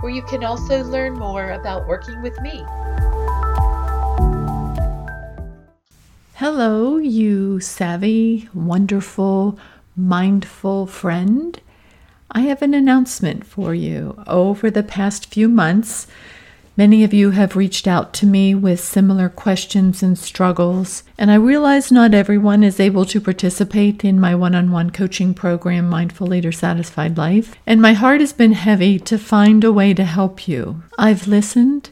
where you can also learn more about working with me. Hello, you savvy, wonderful, mindful friend. I have an announcement for you. Over the past few months, Many of you have reached out to me with similar questions and struggles, and I realize not everyone is able to participate in my one on one coaching program, Mindful Leader Satisfied Life, and my heart has been heavy to find a way to help you. I've listened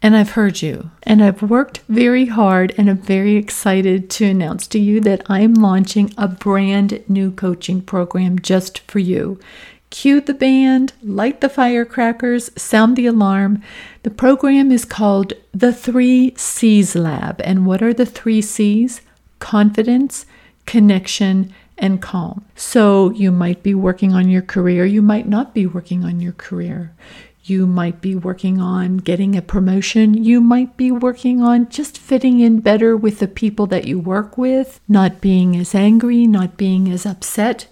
and I've heard you, and I've worked very hard, and I'm very excited to announce to you that I'm launching a brand new coaching program just for you. Cue the band, light the firecrackers, sound the alarm. The program is called the Three C's Lab. And what are the three C's? Confidence, connection, and calm. So you might be working on your career, you might not be working on your career. You might be working on getting a promotion. You might be working on just fitting in better with the people that you work with, not being as angry, not being as upset.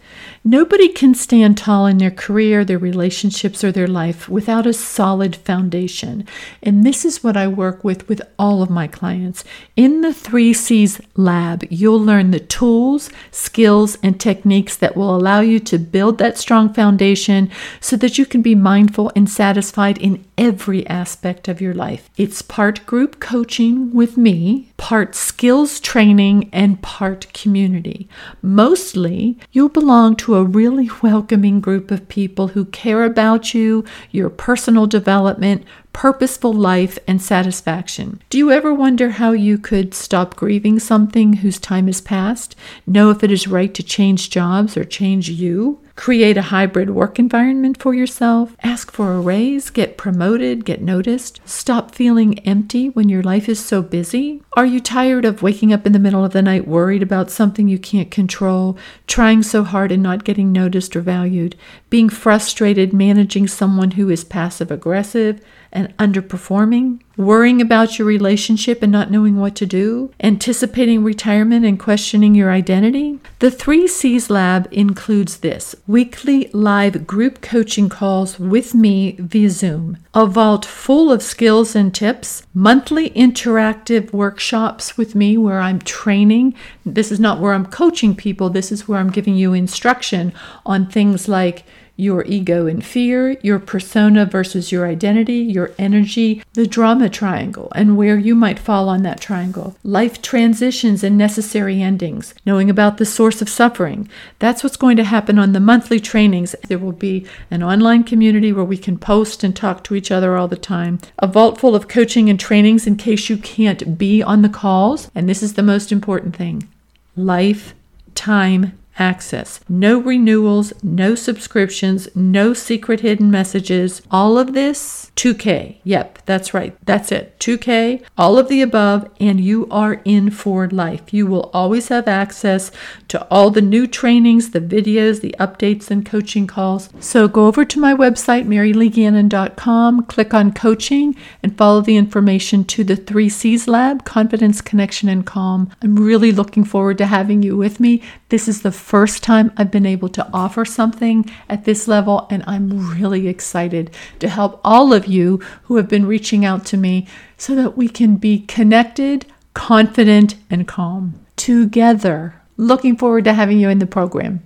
Nobody can stand tall in their career, their relationships, or their life without a solid foundation. And this is what I work with with all of my clients. In the 3 C's lab, you'll learn the tools, skills, and techniques that will allow you to build that strong foundation so that you can be mindful and satisfied in every aspect of your life. It's part group coaching with me, part skills training, and part community. Mostly, you'll belong to a really welcoming group of people who care about you, your personal development, purposeful life, and satisfaction. Do you ever wonder how you could stop grieving something whose time has passed? Know if it is right to change jobs or change you? Create a hybrid work environment for yourself. Ask for a raise, get promoted, get noticed. Stop feeling empty when your life is so busy. Are you tired of waking up in the middle of the night worried about something you can't control, trying so hard and not getting noticed or valued, being frustrated managing someone who is passive aggressive? And underperforming, worrying about your relationship and not knowing what to do, anticipating retirement and questioning your identity? The 3 C's Lab includes this weekly live group coaching calls with me via Zoom, a vault full of skills and tips, monthly interactive workshops with me where I'm training. This is not where I'm coaching people, this is where I'm giving you instruction on things like your ego and fear, your persona versus your identity, your energy, the drama triangle, and where you might fall on that triangle, life transitions and necessary endings, knowing about the source of suffering. That's what's going to happen on the monthly trainings. There will be an online community where we can post and talk to each other all the time, a vault full of coaching and trainings in case you can't be on the calls. And this is the most important thing life, time, access. No renewals, no subscriptions, no secret hidden messages. All of this, 2K. Yep, that's right. That's it. 2K, all of the above, and you are in for life. You will always have access to all the new trainings, the videos, the updates, and coaching calls. So go over to my website, maryleegannon.com, click on coaching, and follow the information to the 3 C's Lab confidence, connection, and calm. I'm really looking forward to having you with me. This is the first time I've been able to offer something at this level, and I'm really excited to help all of you who have been reaching out to me so that we can be connected, confident, and calm together. Looking forward to having you in the program.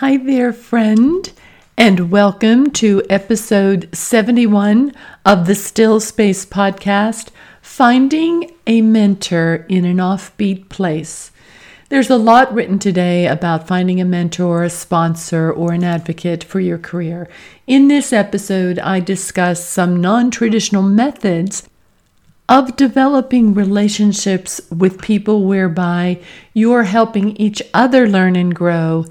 Hi there, friend and welcome to episode 71 of the Still Space podcast Finding a Mentor in an Offbeat Place. There's a lot written today about finding a mentor, a sponsor, or an advocate for your career. In this episode, I discuss some non traditional methods of developing relationships with people whereby you are helping each other learn and grow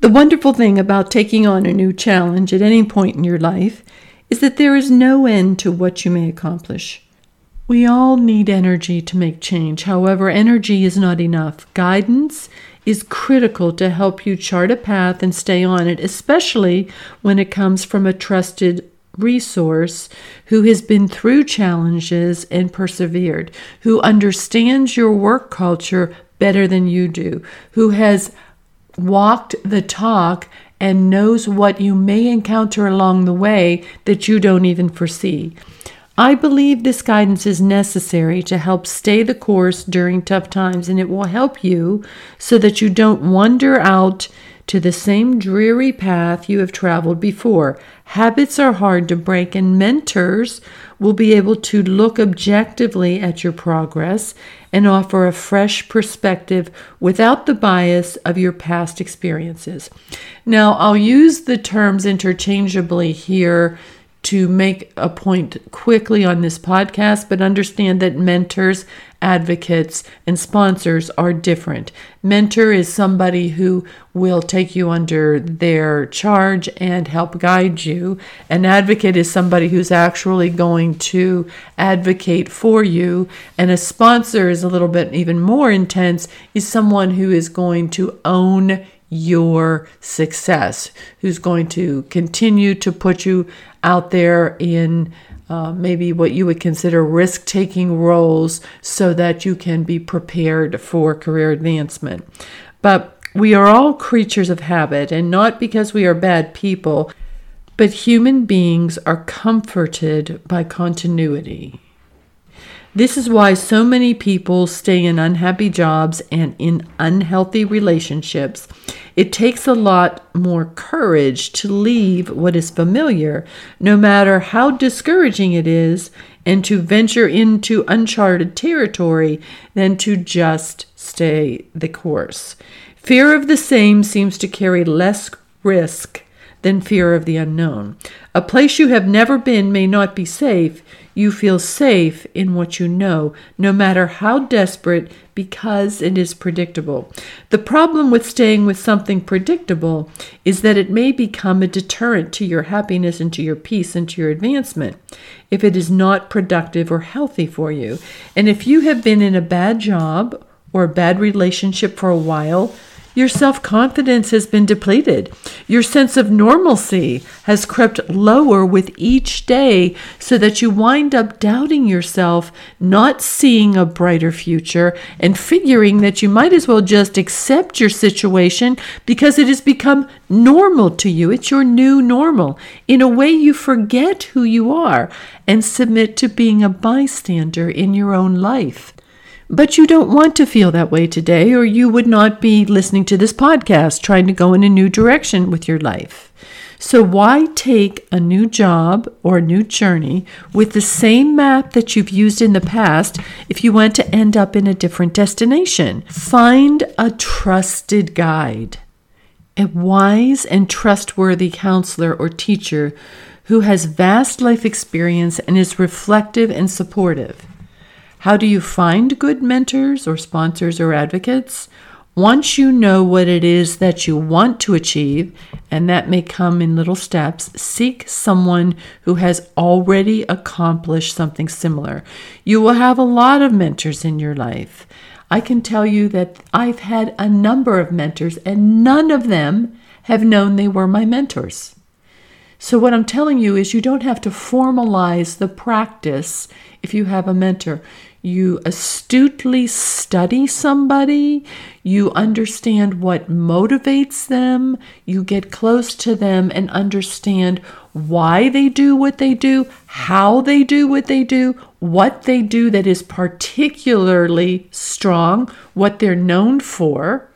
the wonderful thing about taking on a new challenge at any point in your life is that there is no end to what you may accomplish. We all need energy to make change. However, energy is not enough. Guidance is critical to help you chart a path and stay on it, especially when it comes from a trusted resource who has been through challenges and persevered, who understands your work culture better than you do, who has walked the talk and knows what you may encounter along the way that you don't even foresee. I believe this guidance is necessary to help stay the course during tough times, and it will help you so that you don't wander out to the same dreary path you have traveled before. Habits are hard to break, and mentors will be able to look objectively at your progress and offer a fresh perspective without the bias of your past experiences. Now, I'll use the terms interchangeably here to make a point quickly on this podcast, but understand that mentors, advocates, and sponsors are different. Mentor is somebody who will take you under their charge and help guide you. An advocate is somebody who's actually going to advocate for you. And a sponsor is a little bit even more intense, is someone who is going to own your success, who's going to continue to put you out there in uh, maybe what you would consider risk taking roles so that you can be prepared for career advancement. But we are all creatures of habit, and not because we are bad people, but human beings are comforted by continuity. This is why so many people stay in unhappy jobs and in unhealthy relationships. It takes a lot more courage to leave what is familiar, no matter how discouraging it is, and to venture into uncharted territory than to just stay the course. Fear of the same seems to carry less risk than fear of the unknown. A place you have never been may not be safe. You feel safe in what you know, no matter how desperate, because it is predictable. The problem with staying with something predictable is that it may become a deterrent to your happiness and to your peace and to your advancement if it is not productive or healthy for you. And if you have been in a bad job or a bad relationship for a while, your self confidence has been depleted. Your sense of normalcy has crept lower with each day so that you wind up doubting yourself, not seeing a brighter future, and figuring that you might as well just accept your situation because it has become normal to you. It's your new normal. In a way, you forget who you are and submit to being a bystander in your own life. But you don't want to feel that way today, or you would not be listening to this podcast trying to go in a new direction with your life. So, why take a new job or a new journey with the same map that you've used in the past if you want to end up in a different destination? Find a trusted guide, a wise and trustworthy counselor or teacher who has vast life experience and is reflective and supportive. How do you find good mentors or sponsors or advocates? Once you know what it is that you want to achieve, and that may come in little steps, seek someone who has already accomplished something similar. You will have a lot of mentors in your life. I can tell you that I've had a number of mentors, and none of them have known they were my mentors. So, what I'm telling you is you don't have to formalize the practice if you have a mentor you astutely study somebody, you understand what motivates them, you get close to them and understand why they do what they do, how they do what they do, what they do that is particularly strong, what they're known for.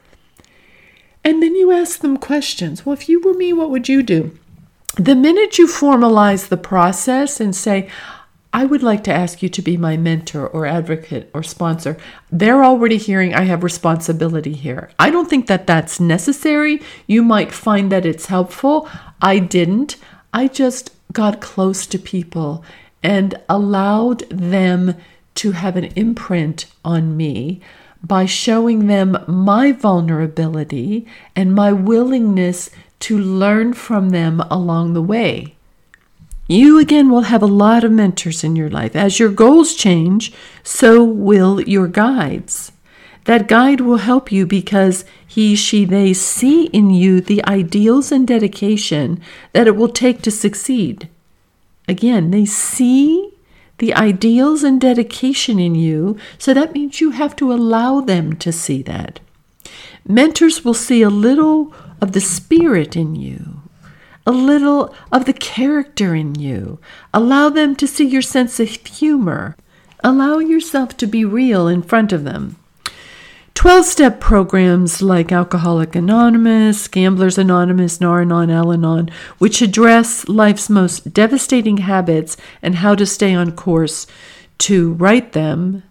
And then you ask them questions. Well, if you were me, what would you do? The minute you formalize the process and say, I would like to ask you to be my mentor or advocate or sponsor. They're already hearing I have responsibility here. I don't think that that's necessary. You might find that it's helpful. I didn't. I just got close to people and allowed them to have an imprint on me by showing them my vulnerability and my willingness to learn from them along the way. You again will have a lot of mentors in your life. As your goals change, so will your guides. That guide will help you because he, she, they see in you the ideals and dedication that it will take to succeed. Again, they see the ideals and dedication in you, so that means you have to allow them to see that. Mentors will see a little of the spirit in you, a little of the character in you. Allow them to see your sense of humor. Allow yourself to be real in front of them. 12 step programs like Alcoholic Anonymous, Gamblers Anonymous, Nar Anon, Al Anon, which address life's most devastating habits and how to stay on course to right them,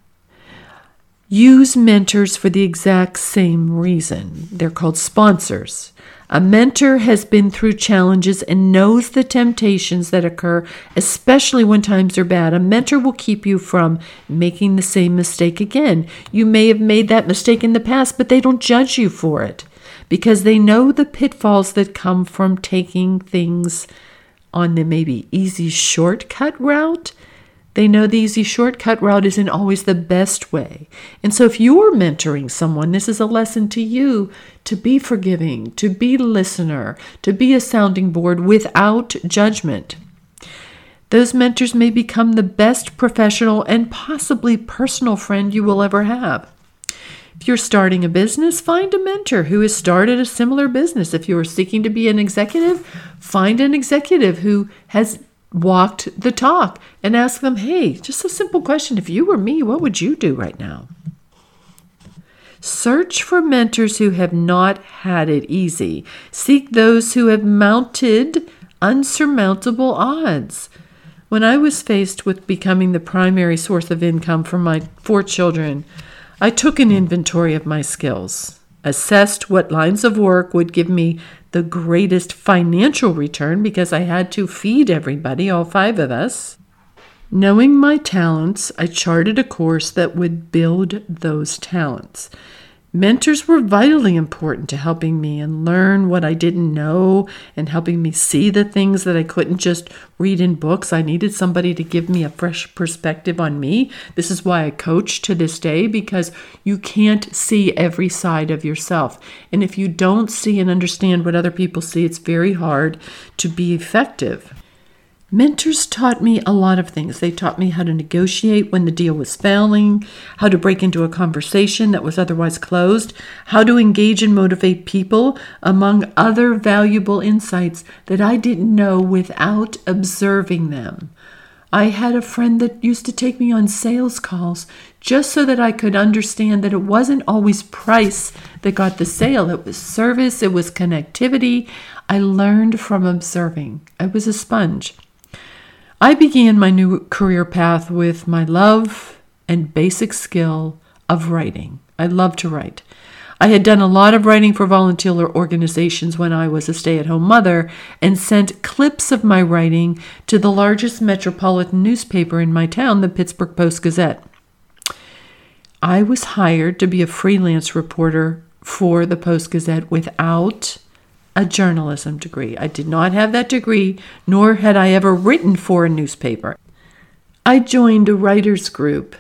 use mentors for the exact same reason. They're called sponsors. A mentor has been through challenges and knows the temptations that occur, especially when times are bad. A mentor will keep you from making the same mistake again. You may have made that mistake in the past, but they don't judge you for it because they know the pitfalls that come from taking things on the maybe easy shortcut route they know the easy shortcut route isn't always the best way. And so, if you're mentoring someone, this is a lesson to you to be forgiving, to be a listener, to be a sounding board without judgment. Those mentors may become the best professional and possibly personal friend you will ever have. If you're starting a business, find a mentor who has started a similar business. If you're seeking to be an executive, find an executive who has walked the talk and ask them, hey, just a simple question. If you were me, what would you do right now? Search for mentors who have not had it easy. Seek those who have mounted unsurmountable odds. When I was faced with becoming the primary source of income for my four children, I took an inventory of my skills, assessed what lines of work would give me the greatest financial return because I had to feed everybody, all five of us. Knowing my talents, I charted a course that would build those talents. Mentors were vitally important to helping me and learn what I didn't know and helping me see the things that I couldn't just read in books. I needed somebody to give me a fresh perspective on me. This is why I coach to this day because you can't see every side of yourself. And if you don't see and understand what other people see, it's very hard to be effective. Mentors taught me a lot of things. They taught me how to negotiate when the deal was failing, how to break into a conversation that was otherwise closed, how to engage and motivate people, among other valuable insights that I didn't know without observing them. I had a friend that used to take me on sales calls just so that I could understand that it wasn't always price that got the sale, it was service, it was connectivity. I learned from observing. I was a sponge. I began my new career path with my love and basic skill of writing. I love to write. I had done a lot of writing for volunteer organizations when I was a stay at home mother and sent clips of my writing to the largest metropolitan newspaper in my town, the Pittsburgh Post Gazette. I was hired to be a freelance reporter for the Post Gazette without a journalism degree. I did not have that degree, nor had I ever written for a newspaper. I joined a writers group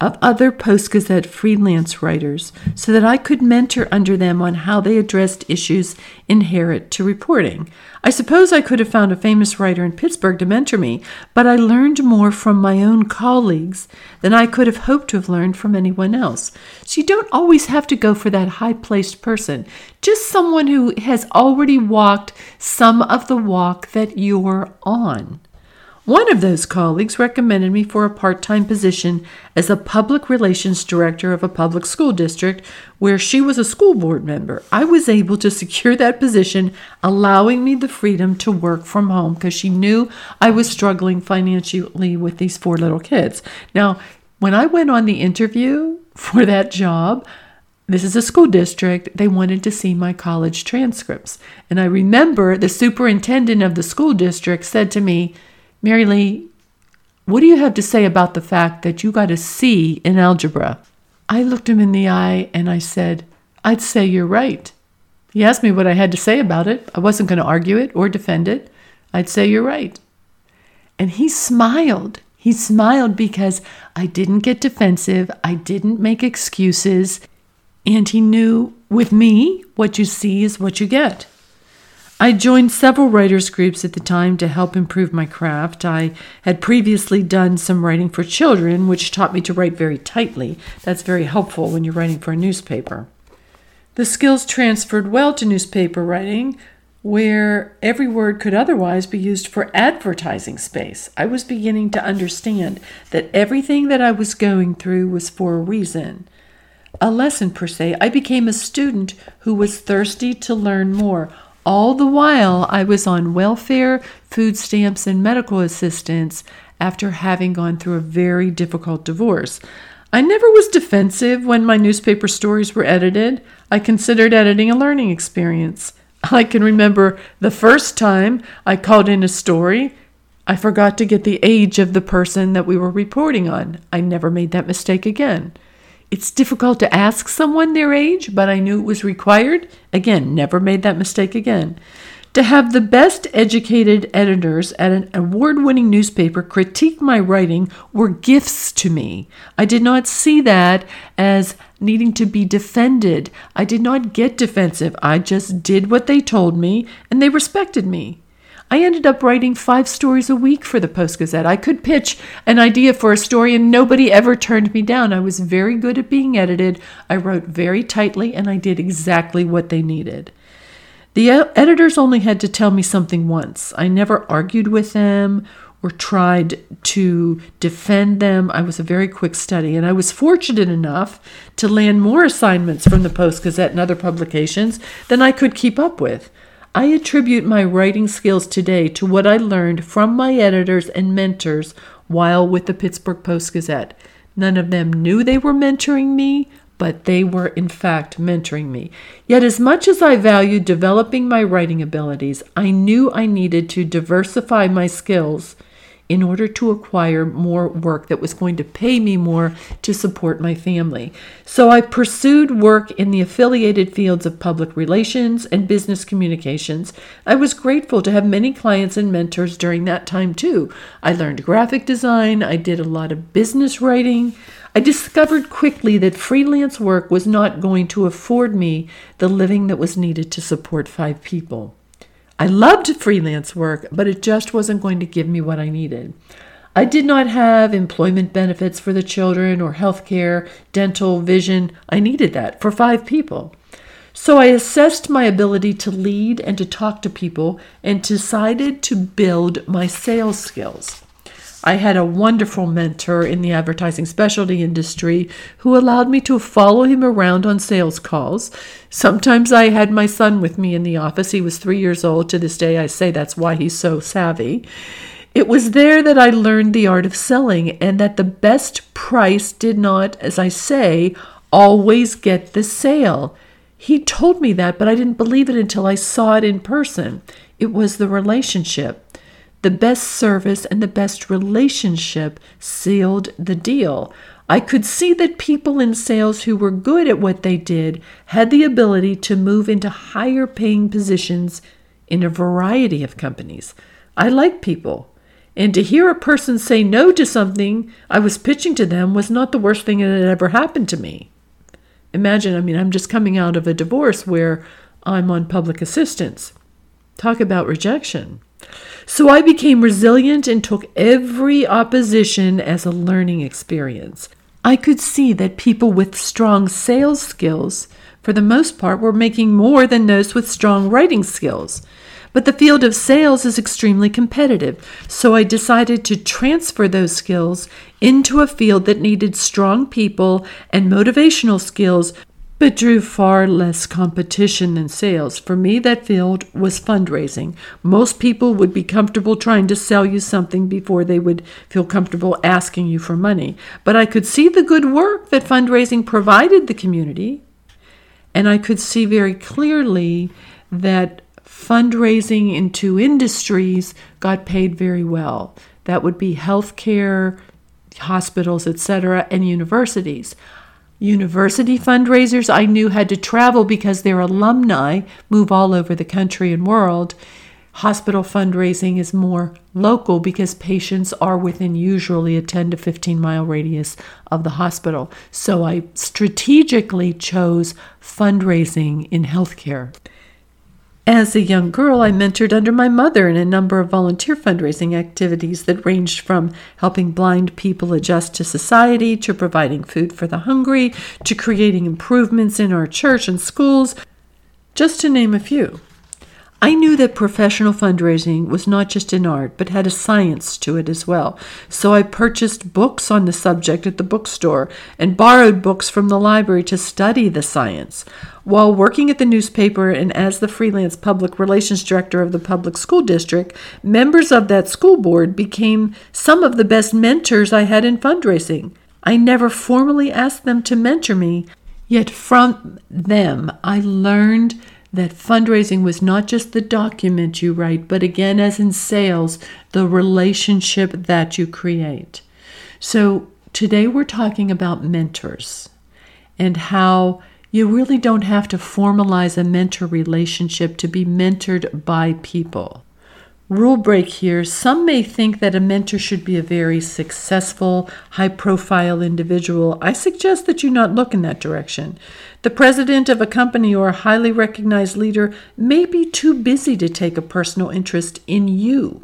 of other Post Gazette freelance writers so that I could mentor under them on how they addressed issues inherent to reporting. I suppose I could have found a famous writer in Pittsburgh to mentor me, but I learned more from my own colleagues than I could have hoped to have learned from anyone else. So you don't always have to go for that high placed person, just someone who has already walked some of the walk that you're on. One of those colleagues recommended me for a part time position as a public relations director of a public school district where she was a school board member. I was able to secure that position, allowing me the freedom to work from home because she knew I was struggling financially with these four little kids. Now, when I went on the interview for that job, this is a school district. They wanted to see my college transcripts. And I remember the superintendent of the school district said to me, Mary Lee, what do you have to say about the fact that you got a C in algebra? I looked him in the eye and I said, I'd say you're right. He asked me what I had to say about it. I wasn't going to argue it or defend it. I'd say you're right. And he smiled. He smiled because I didn't get defensive. I didn't make excuses. And he knew with me, what you see is what you get. I joined several writers' groups at the time to help improve my craft. I had previously done some writing for children, which taught me to write very tightly. That's very helpful when you're writing for a newspaper. The skills transferred well to newspaper writing, where every word could otherwise be used for advertising space. I was beginning to understand that everything that I was going through was for a reason a lesson per se. I became a student who was thirsty to learn more. All the while, I was on welfare, food stamps, and medical assistance after having gone through a very difficult divorce. I never was defensive when my newspaper stories were edited. I considered editing a learning experience. I can remember the first time I called in a story, I forgot to get the age of the person that we were reporting on. I never made that mistake again. It's difficult to ask someone their age, but I knew it was required. Again, never made that mistake again. To have the best educated editors at an award winning newspaper critique my writing were gifts to me. I did not see that as needing to be defended. I did not get defensive. I just did what they told me, and they respected me. I ended up writing five stories a week for the Post Gazette. I could pitch an idea for a story and nobody ever turned me down. I was very good at being edited. I wrote very tightly and I did exactly what they needed. The editors only had to tell me something once. I never argued with them or tried to defend them. I was a very quick study, and I was fortunate enough to land more assignments from the Post Gazette and other publications than I could keep up with. I attribute my writing skills today to what I learned from my editors and mentors while with the Pittsburgh Post Gazette. None of them knew they were mentoring me, but they were in fact mentoring me. Yet, as much as I valued developing my writing abilities, I knew I needed to diversify my skills in order to acquire more work that was going to pay me more to support my family. So I pursued work in the affiliated fields of public relations and business communications. I was grateful to have many clients and mentors during that time too. I learned graphic design, I did a lot of business writing. I discovered quickly that freelance work was not going to afford me the living that was needed to support five people. I loved freelance work, but it just wasn't going to give me what I needed. I did not have employment benefits for the children or health care, dental, vision. I needed that for five people. So I assessed my ability to lead and to talk to people and decided to build my sales skills. I had a wonderful mentor in the advertising specialty industry who allowed me to follow him around on sales calls. Sometimes I had my son with me in the office. He was three years old. To this day, I say that's why he's so savvy. It was there that I learned the art of selling and that the best price did not, as I say, always get the sale. He told me that, but I didn't believe it until I saw it in person. It was the relationship. The best service and the best relationship sealed the deal. I could see that people in sales who were good at what they did had the ability to move into higher paying positions in a variety of companies. I like people. And to hear a person say no to something I was pitching to them was not the worst thing that had ever happened to me. Imagine, I mean, I'm just coming out of a divorce where I'm on public assistance. Talk about rejection. So I became resilient and took every opposition as a learning experience. I could see that people with strong sales skills, for the most part, were making more than those with strong writing skills. But the field of sales is extremely competitive, so I decided to transfer those skills into a field that needed strong people and motivational skills but drew far less competition than sales. For me, that field was fundraising. Most people would be comfortable trying to sell you something before they would feel comfortable asking you for money. But I could see the good work that fundraising provided the community, and I could see very clearly that fundraising into industries got paid very well. That would be healthcare, hospitals, etc., and universities. University fundraisers I knew had to travel because their alumni move all over the country and world. Hospital fundraising is more local because patients are within usually a 10 to 15 mile radius of the hospital. So I strategically chose fundraising in healthcare. As a young girl, I mentored under my mother in a number of volunteer fundraising activities that ranged from helping blind people adjust to society, to providing food for the hungry, to creating improvements in our church and schools, just to name a few. I knew that professional fundraising was not just an art, but had a science to it as well. So I purchased books on the subject at the bookstore and borrowed books from the library to study the science. While working at the newspaper and as the freelance public relations director of the public school district, members of that school board became some of the best mentors I had in fundraising. I never formally asked them to mentor me, yet from them I learned that fundraising was not just the document you write, but again, as in sales, the relationship that you create. So today we're talking about mentors and how you really don't have to formalize a mentor relationship to be mentored by people. Rule break here some may think that a mentor should be a very successful, high profile individual. I suggest that you not look in that direction. The president of a company or a highly recognized leader may be too busy to take a personal interest in you.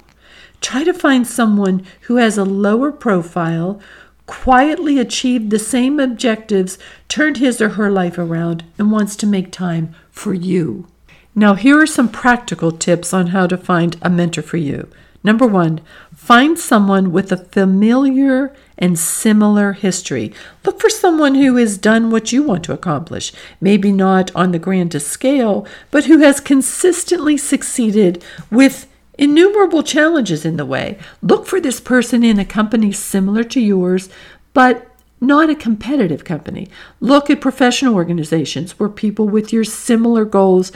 Try to find someone who has a lower profile, quietly achieved the same objectives, turned his or her life around, and wants to make time for you. Now, here are some practical tips on how to find a mentor for you. Number one, find someone with a familiar and similar history. Look for someone who has done what you want to accomplish. Maybe not on the grandest scale, but who has consistently succeeded with innumerable challenges in the way. Look for this person in a company similar to yours, but not a competitive company. Look at professional organizations where people with your similar goals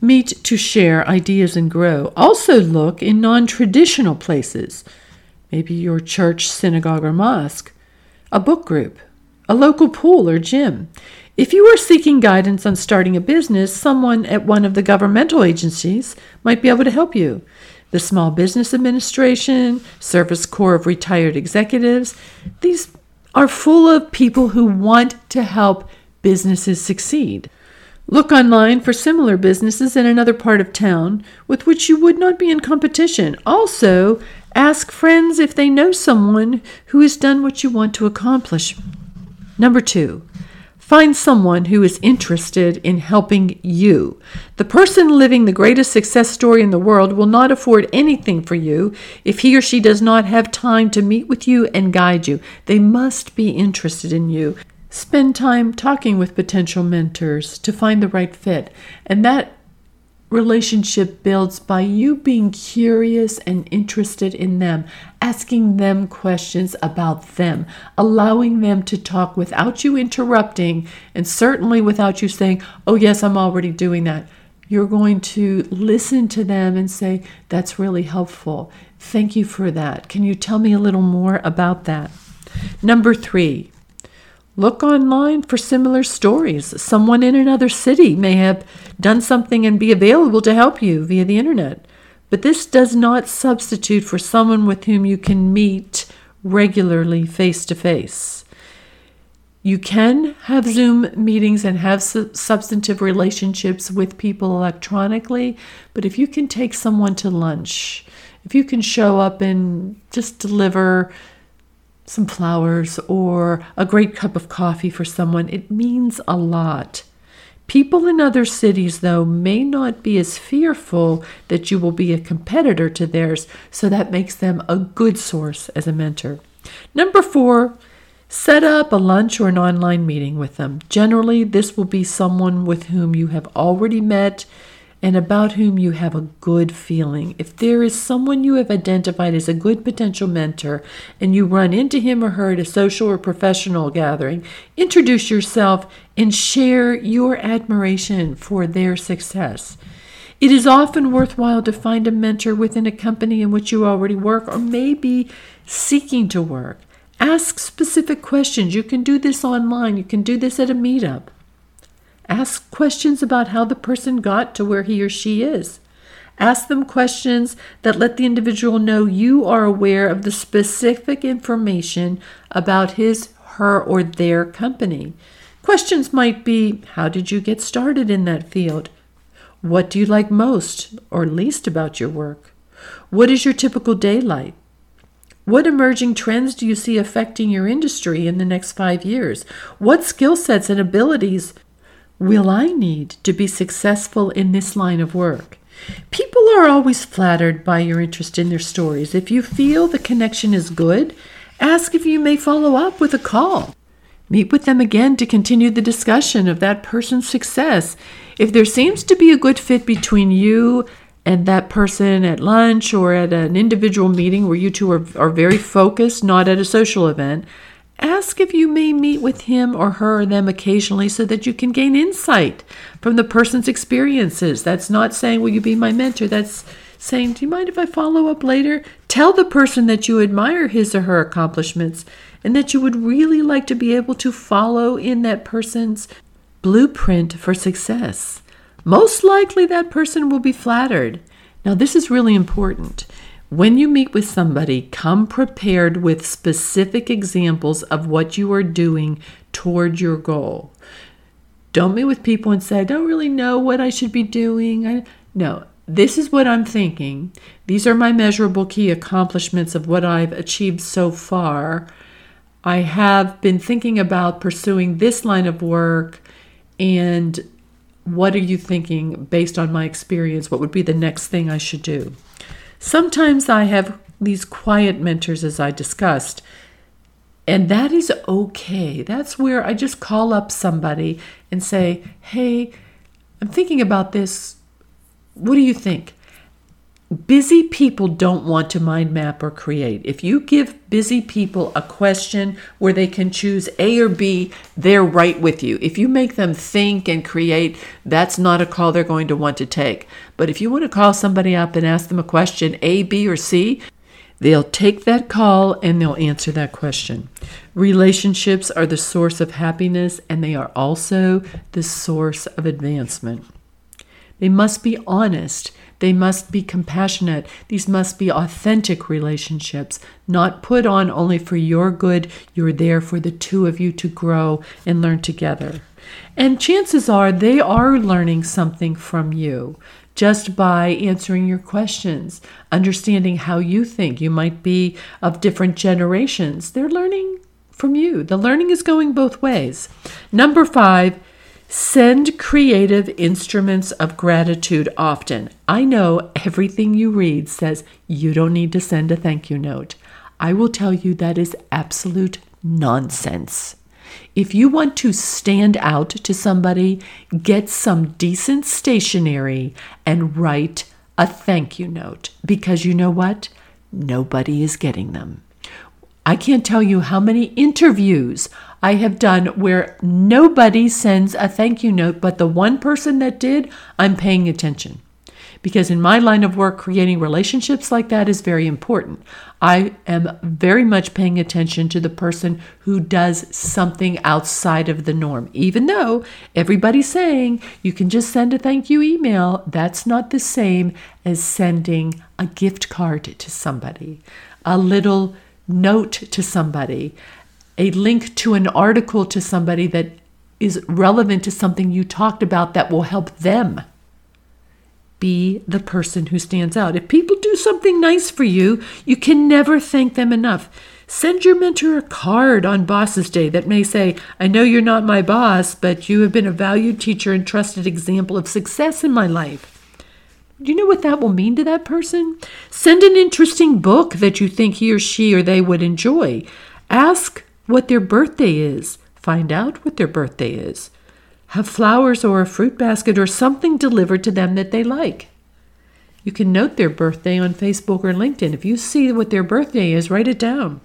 meet to share ideas and grow. Also, look in non traditional places, maybe your church, synagogue, or mosque, a book group, a local pool or gym. If you are seeking guidance on starting a business, someone at one of the governmental agencies might be able to help you. The Small Business Administration, Service Corps of Retired Executives, these are full of people who want to help businesses succeed. Look online for similar businesses in another part of town with which you would not be in competition. Also, ask friends if they know someone who has done what you want to accomplish. Number two, find someone who is interested in helping you. The person living the greatest success story in the world will not afford anything for you if he or she does not have time to meet with you and guide you. They must be interested in you. Spend time talking with potential mentors to find the right fit. And that relationship builds by you being curious and interested in them, asking them questions about them, allowing them to talk without you interrupting, and certainly without you saying, Oh, yes, I'm already doing that. You're going to listen to them and say, That's really helpful. Thank you for that. Can you tell me a little more about that? Number three, Look online for similar stories. Someone in another city may have done something and be available to help you via the internet. But this does not substitute for someone with whom you can meet regularly face to face. You can have Zoom meetings and have su- substantive relationships with people electronically, but if you can take someone to lunch, if you can show up and just deliver some flowers or a great cup of coffee for someone, it means a lot. People in other cities, though, may not be as fearful that you will be a competitor to theirs, so that makes them a good source as a mentor. Number four, set up a lunch or an online meeting with them. Generally, this will be someone with whom you have already met and about whom you have a good feeling. If there is someone you have identified as a good potential mentor and you run into him or her at a social or professional gathering, introduce yourself and share your admiration for their success. It is often worthwhile to find a mentor within a company in which you already work or maybe seeking to work. Ask specific questions. You can do this online, you can do this at a meetup. Ask questions about how the person got to where he or she is. Ask them questions that let the individual know you are aware of the specific information about his, her, or their company. Questions might be How did you get started in that field? What do you like most or least about your work? What is your typical day like? What emerging trends do you see affecting your industry in the next five years? What skill sets and abilities will I need to be successful in this line of work? People are always flattered by your interest in their stories. If you feel the connection is good, ask if you may follow up with a call. Meet with them again to continue the discussion of that person's success. If there seems to be a good fit between you and that person at lunch or at an individual meeting where you two are, are very focused, not at a social event, Ask if you may meet with him or her or them occasionally so that you can gain insight from the person's experiences. That's not saying, Will you be my mentor? That's saying, Do you mind if I follow up later? Tell the person that you admire his or her accomplishments and that you would really like to be able to follow in that person's blueprint for success. Most likely, that person will be flattered. Now, this is really important. When you meet with somebody, come prepared with specific examples of what you are doing toward your goal. Don't meet with people and say, I don't really know what I should be doing. I, no, this is what I'm thinking. These are my measurable key accomplishments of what I've achieved so far. I have been thinking about pursuing this line of work and what are you thinking based on my experience? What would be the next thing I should do? Sometimes I have these quiet mentors, as I discussed, and that is okay. That's where I just call up somebody and say, Hey, I'm thinking about this. What do you think? Busy people don't want to mind map or create. If you give busy people a question where they can choose A or B, they're right with you. If you make them think and create, that's not a call they're going to want to take. But if you want to call somebody up and ask them a question, A, B, or C, They'll take that call and they'll answer that question. Relationships are the source of happiness and they are also the source of advancement. They must be honest. They must be compassionate. These must be authentic relationships, not put on only for your good. You're there for the two of you to grow and learn together. And chances are they are learning something from you just by answering your questions, understanding how you think. You might be of different generations. They're learning from you. The learning is going both ways. Number five, Send creative instruments of gratitude often. I know everything you read says you don't need to send a thank you note. I will tell you that is absolute nonsense. If you want to stand out to somebody, get some decent stationery and write a thank you note because you know what? Nobody is getting them. I can't tell you how many interviews I have done where nobody sends a thank you note, but the one person that did, I'm paying attention. Because in my line of work, creating relationships like that is very important. I am very much paying attention to the person who does something outside of the norm. Even though everybody's saying you can just send a thank you email, that's not the same as sending a gift card to somebody, a little note to somebody, a link to an article to somebody that is relevant to something you talked about that will help them be the person who stands out. If people do something nice for you, you can never thank them enough. Send your mentor a card on Boss's Day that may say, I know you're not my boss, but you have been a valued teacher and trusted example of success in my life. Do you know what that will mean to that person? Send an interesting book that you think he or she or they would enjoy. Ask what their birthday is. Find out what their birthday is. Have flowers or a fruit basket or something delivered to them that they like. You can note their birthday on Facebook or LinkedIn. If you see what their birthday is, write it down.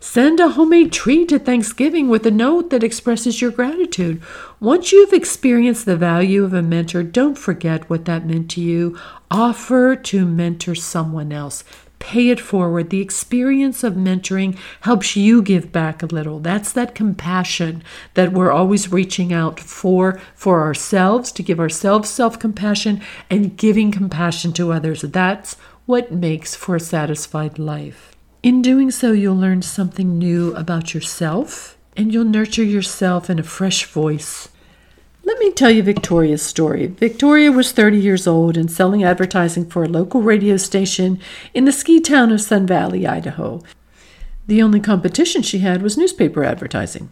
Send a homemade treat at Thanksgiving with a note that expresses your gratitude. Once you've experienced the value of a mentor, don't forget what that meant to you. Offer to mentor someone else pay it forward. The experience of mentoring helps you give back a little. That's that compassion that we're always reaching out for for ourselves to give ourselves self-compassion and giving compassion to others. That's what makes for a satisfied life. In doing so, you'll learn something new about yourself and you'll nurture yourself in a fresh voice let me tell you Victoria's story. Victoria was 30 years old and selling advertising for a local radio station in the ski town of Sun Valley, Idaho. The only competition she had was newspaper advertising.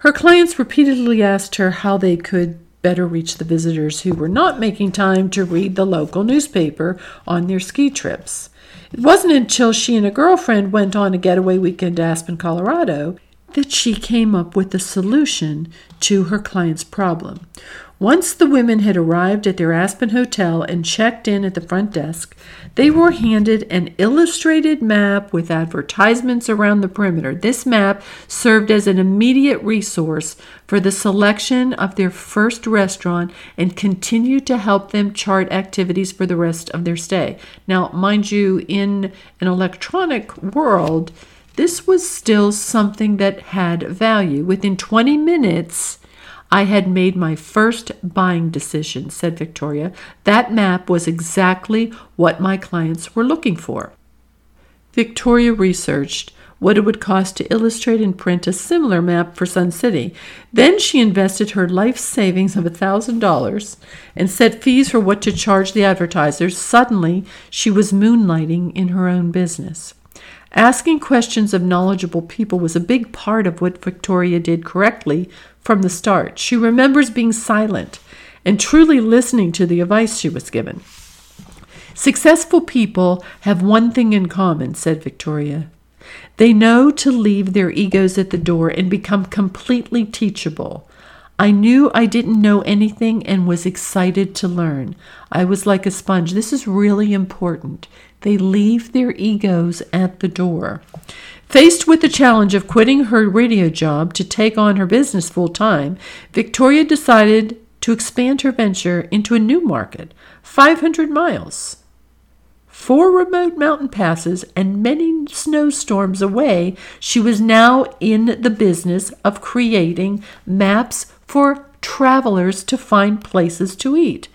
Her clients repeatedly asked her how they could better reach the visitors who were not making time to read the local newspaper on their ski trips. It wasn't until she and a girlfriend went on a getaway weekend to Aspen, Colorado, that she came up with a solution to her client's problem. Once the women had arrived at their Aspen hotel and checked in at the front desk, they were handed an illustrated map with advertisements around the perimeter. This map served as an immediate resource for the selection of their first restaurant and continued to help them chart activities for the rest of their stay. Now, mind you, in an electronic world, this was still something that had value. Within 20 minutes, I had made my first buying decision, said Victoria. That map was exactly what my clients were looking for. Victoria researched what it would cost to illustrate and print a similar map for Sun City. Then she invested her life savings of a $1,000 and set fees for what to charge the advertisers. Suddenly, she was moonlighting in her own business. Asking questions of knowledgeable people was a big part of what Victoria did correctly from the start. She remembers being silent and truly listening to the advice she was given. Successful people have one thing in common, said Victoria. They know to leave their egos at the door and become completely teachable. I knew I didn't know anything and was excited to learn. I was like a sponge. This is really important. They leave their egos at the door. Faced with the challenge of quitting her radio job to take on her business full time, Victoria decided to expand her venture into a new market 500 miles. Four remote mountain passes and many snowstorms away, she was now in the business of creating maps for travelers to find places to eat.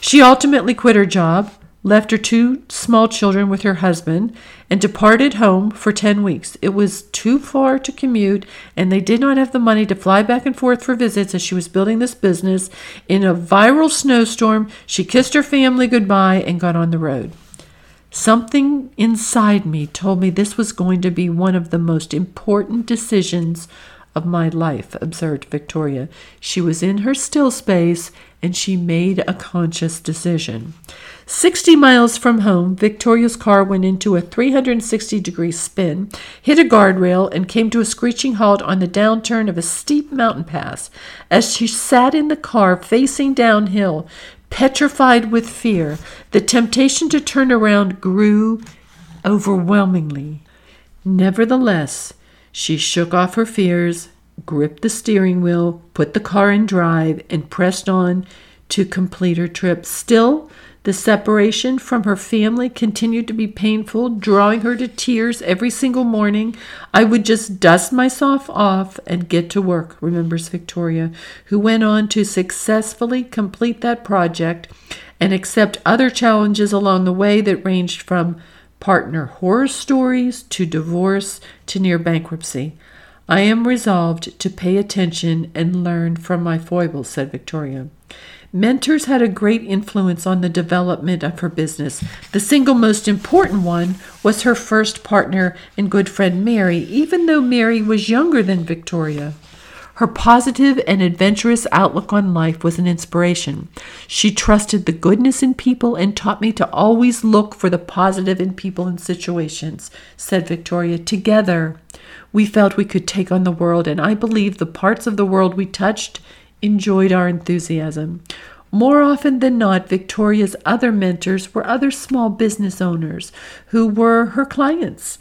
She ultimately quit her job, left her two small children with her husband, and departed home for 10 weeks. It was too far to commute, and they did not have the money to fly back and forth for visits as she was building this business. In a viral snowstorm, she kissed her family goodbye and got on the road. Something inside me told me this was going to be one of the most important decisions of my life, observed Victoria. She was in her still space and she made a conscious decision. 60 miles from home, Victoria's car went into a 360 degree spin, hit a guardrail, and came to a screeching halt on the downturn of a steep mountain pass. As she sat in the car facing downhill, petrified with fear, the temptation to turn around grew overwhelmingly. Nevertheless, she shook off her fears, gripped the steering wheel, put the car in drive, and pressed on to complete her trip. Still, the separation from her family continued to be painful, drawing her to tears every single morning. I would just dust myself off and get to work, remembers Victoria, who went on to successfully complete that project and accept other challenges along the way that ranged from partner horror stories to divorce to near bankruptcy. I am resolved to pay attention and learn from my foibles, said Victoria. Mentors had a great influence on the development of her business. The single most important one was her first partner and good friend Mary, even though Mary was younger than Victoria. Her positive and adventurous outlook on life was an inspiration. She trusted the goodness in people and taught me to always look for the positive in people and situations, said Victoria. Together, we felt we could take on the world, and I believe the parts of the world we touched enjoyed our enthusiasm. More often than not, Victoria's other mentors were other small business owners who were her clients.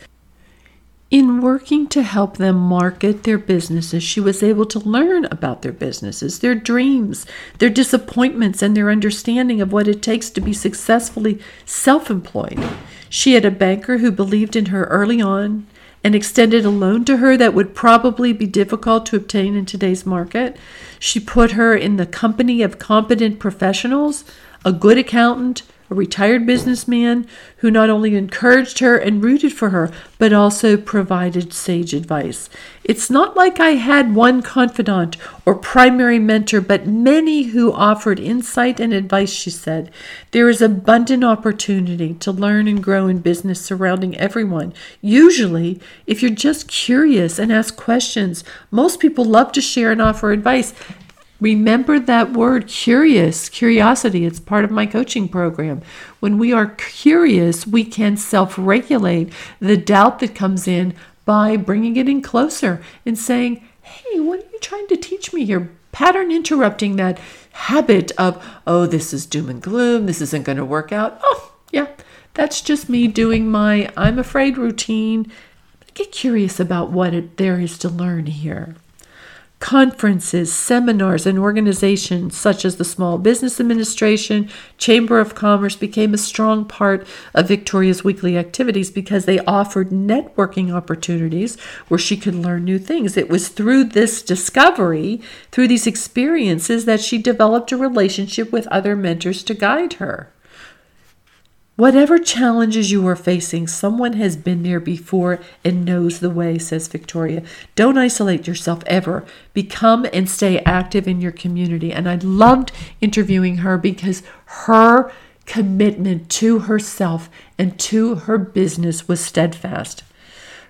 In working to help them market their businesses, she was able to learn about their businesses, their dreams, their disappointments, and their understanding of what it takes to be successfully self employed. She had a banker who believed in her early on and extended a loan to her that would probably be difficult to obtain in today's market. She put her in the company of competent professionals, a good accountant, a retired businessman who not only encouraged her and rooted for her, but also provided sage advice. It's not like I had one confidant or primary mentor, but many who offered insight and advice, she said. There is abundant opportunity to learn and grow in business surrounding everyone. Usually, if you're just curious and ask questions, most people love to share and offer advice. Remember that word curious, curiosity. It's part of my coaching program. When we are curious, we can self regulate the doubt that comes in by bringing it in closer and saying, Hey, what are you trying to teach me here? Pattern interrupting that habit of, Oh, this is doom and gloom. This isn't going to work out. Oh, yeah, that's just me doing my I'm afraid routine. Get curious about what it, there is to learn here. Conferences, seminars, and organizations such as the Small Business Administration, Chamber of Commerce became a strong part of Victoria's weekly activities because they offered networking opportunities where she could learn new things. It was through this discovery, through these experiences, that she developed a relationship with other mentors to guide her. Whatever challenges you are facing, someone has been there before and knows the way, says Victoria. Don't isolate yourself ever. Become and stay active in your community. And I loved interviewing her because her commitment to herself and to her business was steadfast.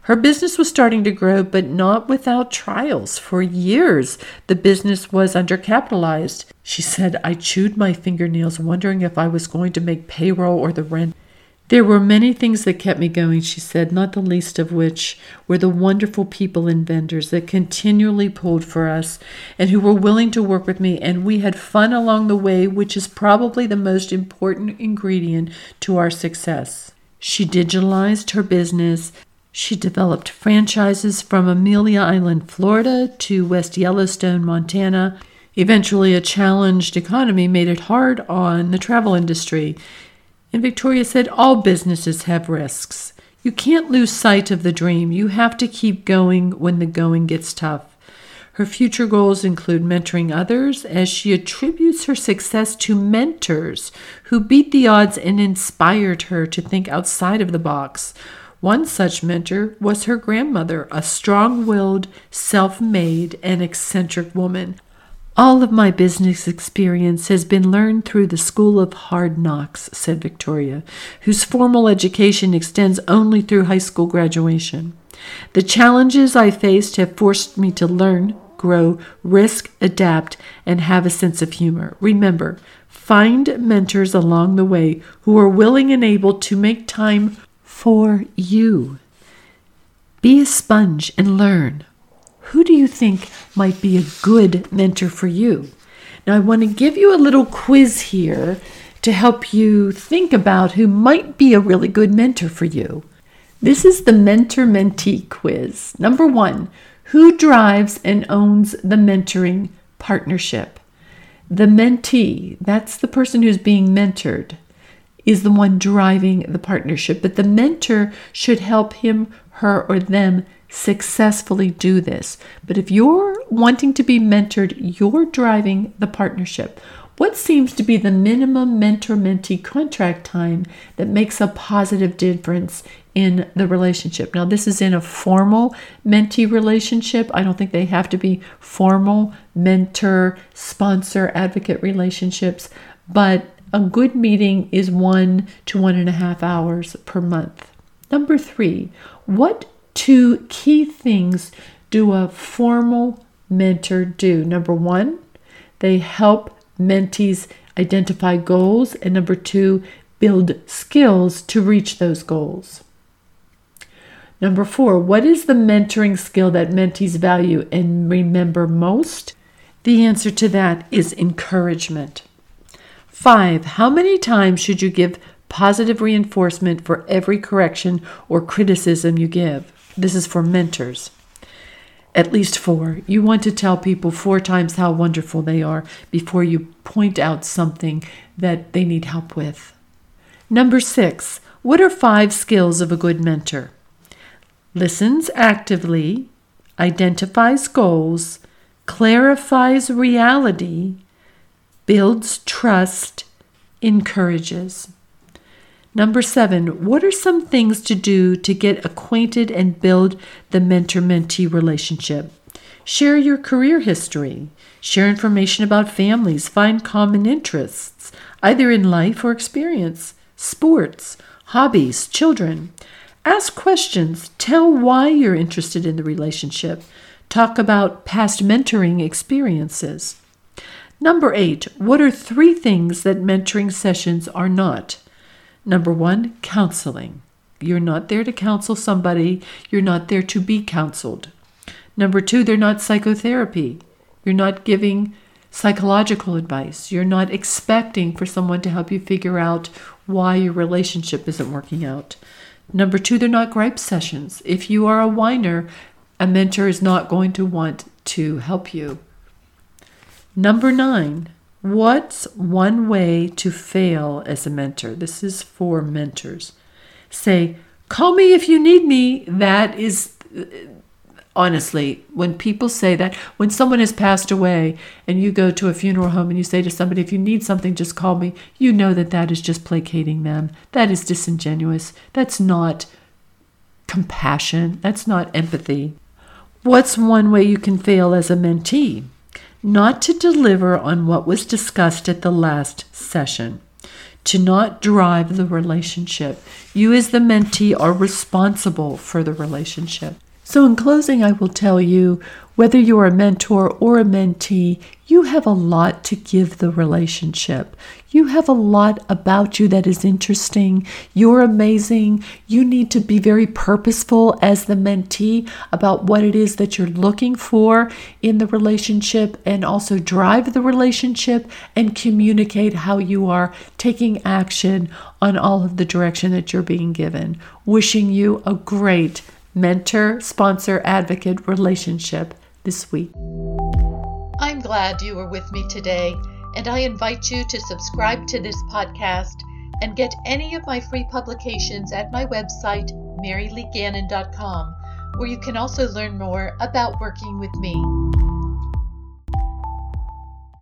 Her business was starting to grow, but not without trials. For years, the business was undercapitalized. She said, I chewed my fingernails, wondering if I was going to make payroll or the rent. There were many things that kept me going, she said, not the least of which were the wonderful people and vendors that continually pulled for us and who were willing to work with me. And we had fun along the way, which is probably the most important ingredient to our success. She digitalized her business she developed franchises from Amelia Island, Florida to West Yellowstone, Montana. Eventually, a challenged economy made it hard on the travel industry. And Victoria said all businesses have risks. You can't lose sight of the dream. You have to keep going when the going gets tough. Her future goals include mentoring others as she attributes her success to mentors who beat the odds and inspired her to think outside of the box. One such mentor was her grandmother, a strong willed, self made, and eccentric woman. All of my business experience has been learned through the School of Hard Knocks, said Victoria, whose formal education extends only through high school graduation. The challenges I faced have forced me to learn, grow, risk, adapt, and have a sense of humor. Remember, find mentors along the way who are willing and able to make time for you. Be a sponge and learn. Who do you think might be a good mentor for you? Now, I want to give you a little quiz here to help you think about who might be a really good mentor for you. This is the mentor mentee quiz. Number one, who drives and owns the mentoring partnership? The mentee, that's the person who's being mentored is the one driving the partnership, but the mentor should help him, her, or them successfully do this. But if you're wanting to be mentored, you're driving the partnership. What seems to be the minimum mentor mentee contract time that makes a positive difference in the relationship. Now, this is in a formal mentee relationship. I don't think they have to be formal mentor, sponsor, advocate relationships, but a good meeting is one to one and a half hours per month. Number three, what two key things do a formal mentor do? Number one, they help mentees identify goals, and number two, build skills to reach those goals. Number four, what is the mentoring skill that mentees value and remember most? The answer to that is encouragement. Five, how many times should you give positive reinforcement for every correction or criticism you give? This is for mentors. At least four. You want to tell people four times how wonderful they are before you point out something that they need help with. Number six, what are five skills of a good mentor? Listens actively, identifies goals, clarifies reality, builds trust, encourages. Number seven, what are some things to do to get acquainted and build the mentor mentee relationship? Share your career history. Share information about families. Find common interests, either in life or experience, sports, hobbies, children. Ask questions. Tell why you're interested in the relationship. Talk about past mentoring experiences. Number eight, what are three things that mentoring sessions are not? Number one, counseling. You're not there to counsel somebody, you're not there to be counseled. Number two, they're not psychotherapy. You're not giving psychological advice. You're not expecting for someone to help you figure out why your relationship isn't working out. Number two, they're not gripe sessions. If you are a whiner, a mentor is not going to want to help you. Number nine, what's one way to fail as a mentor? This is for mentors. Say, call me if you need me. That is, honestly, when people say that, when someone has passed away and you go to a funeral home and you say to somebody, if you need something, just call me, you know that that is just placating them. That is disingenuous. That's not compassion. That's not empathy. What's one way you can fail as a mentee? Not to deliver on what was discussed at the last session, to not drive the relationship. You, as the mentee, are responsible for the relationship. So, in closing, I will tell you whether you're a mentor or a mentee, you have a lot to give the relationship. You have a lot about you that is interesting. You're amazing. You need to be very purposeful as the mentee about what it is that you're looking for in the relationship and also drive the relationship and communicate how you are taking action on all of the direction that you're being given. Wishing you a great mentor sponsor advocate relationship this week. I'm glad you were with me today, and I invite you to subscribe to this podcast and get any of my free publications at my website, maryleegannon.com, where you can also learn more about working with me.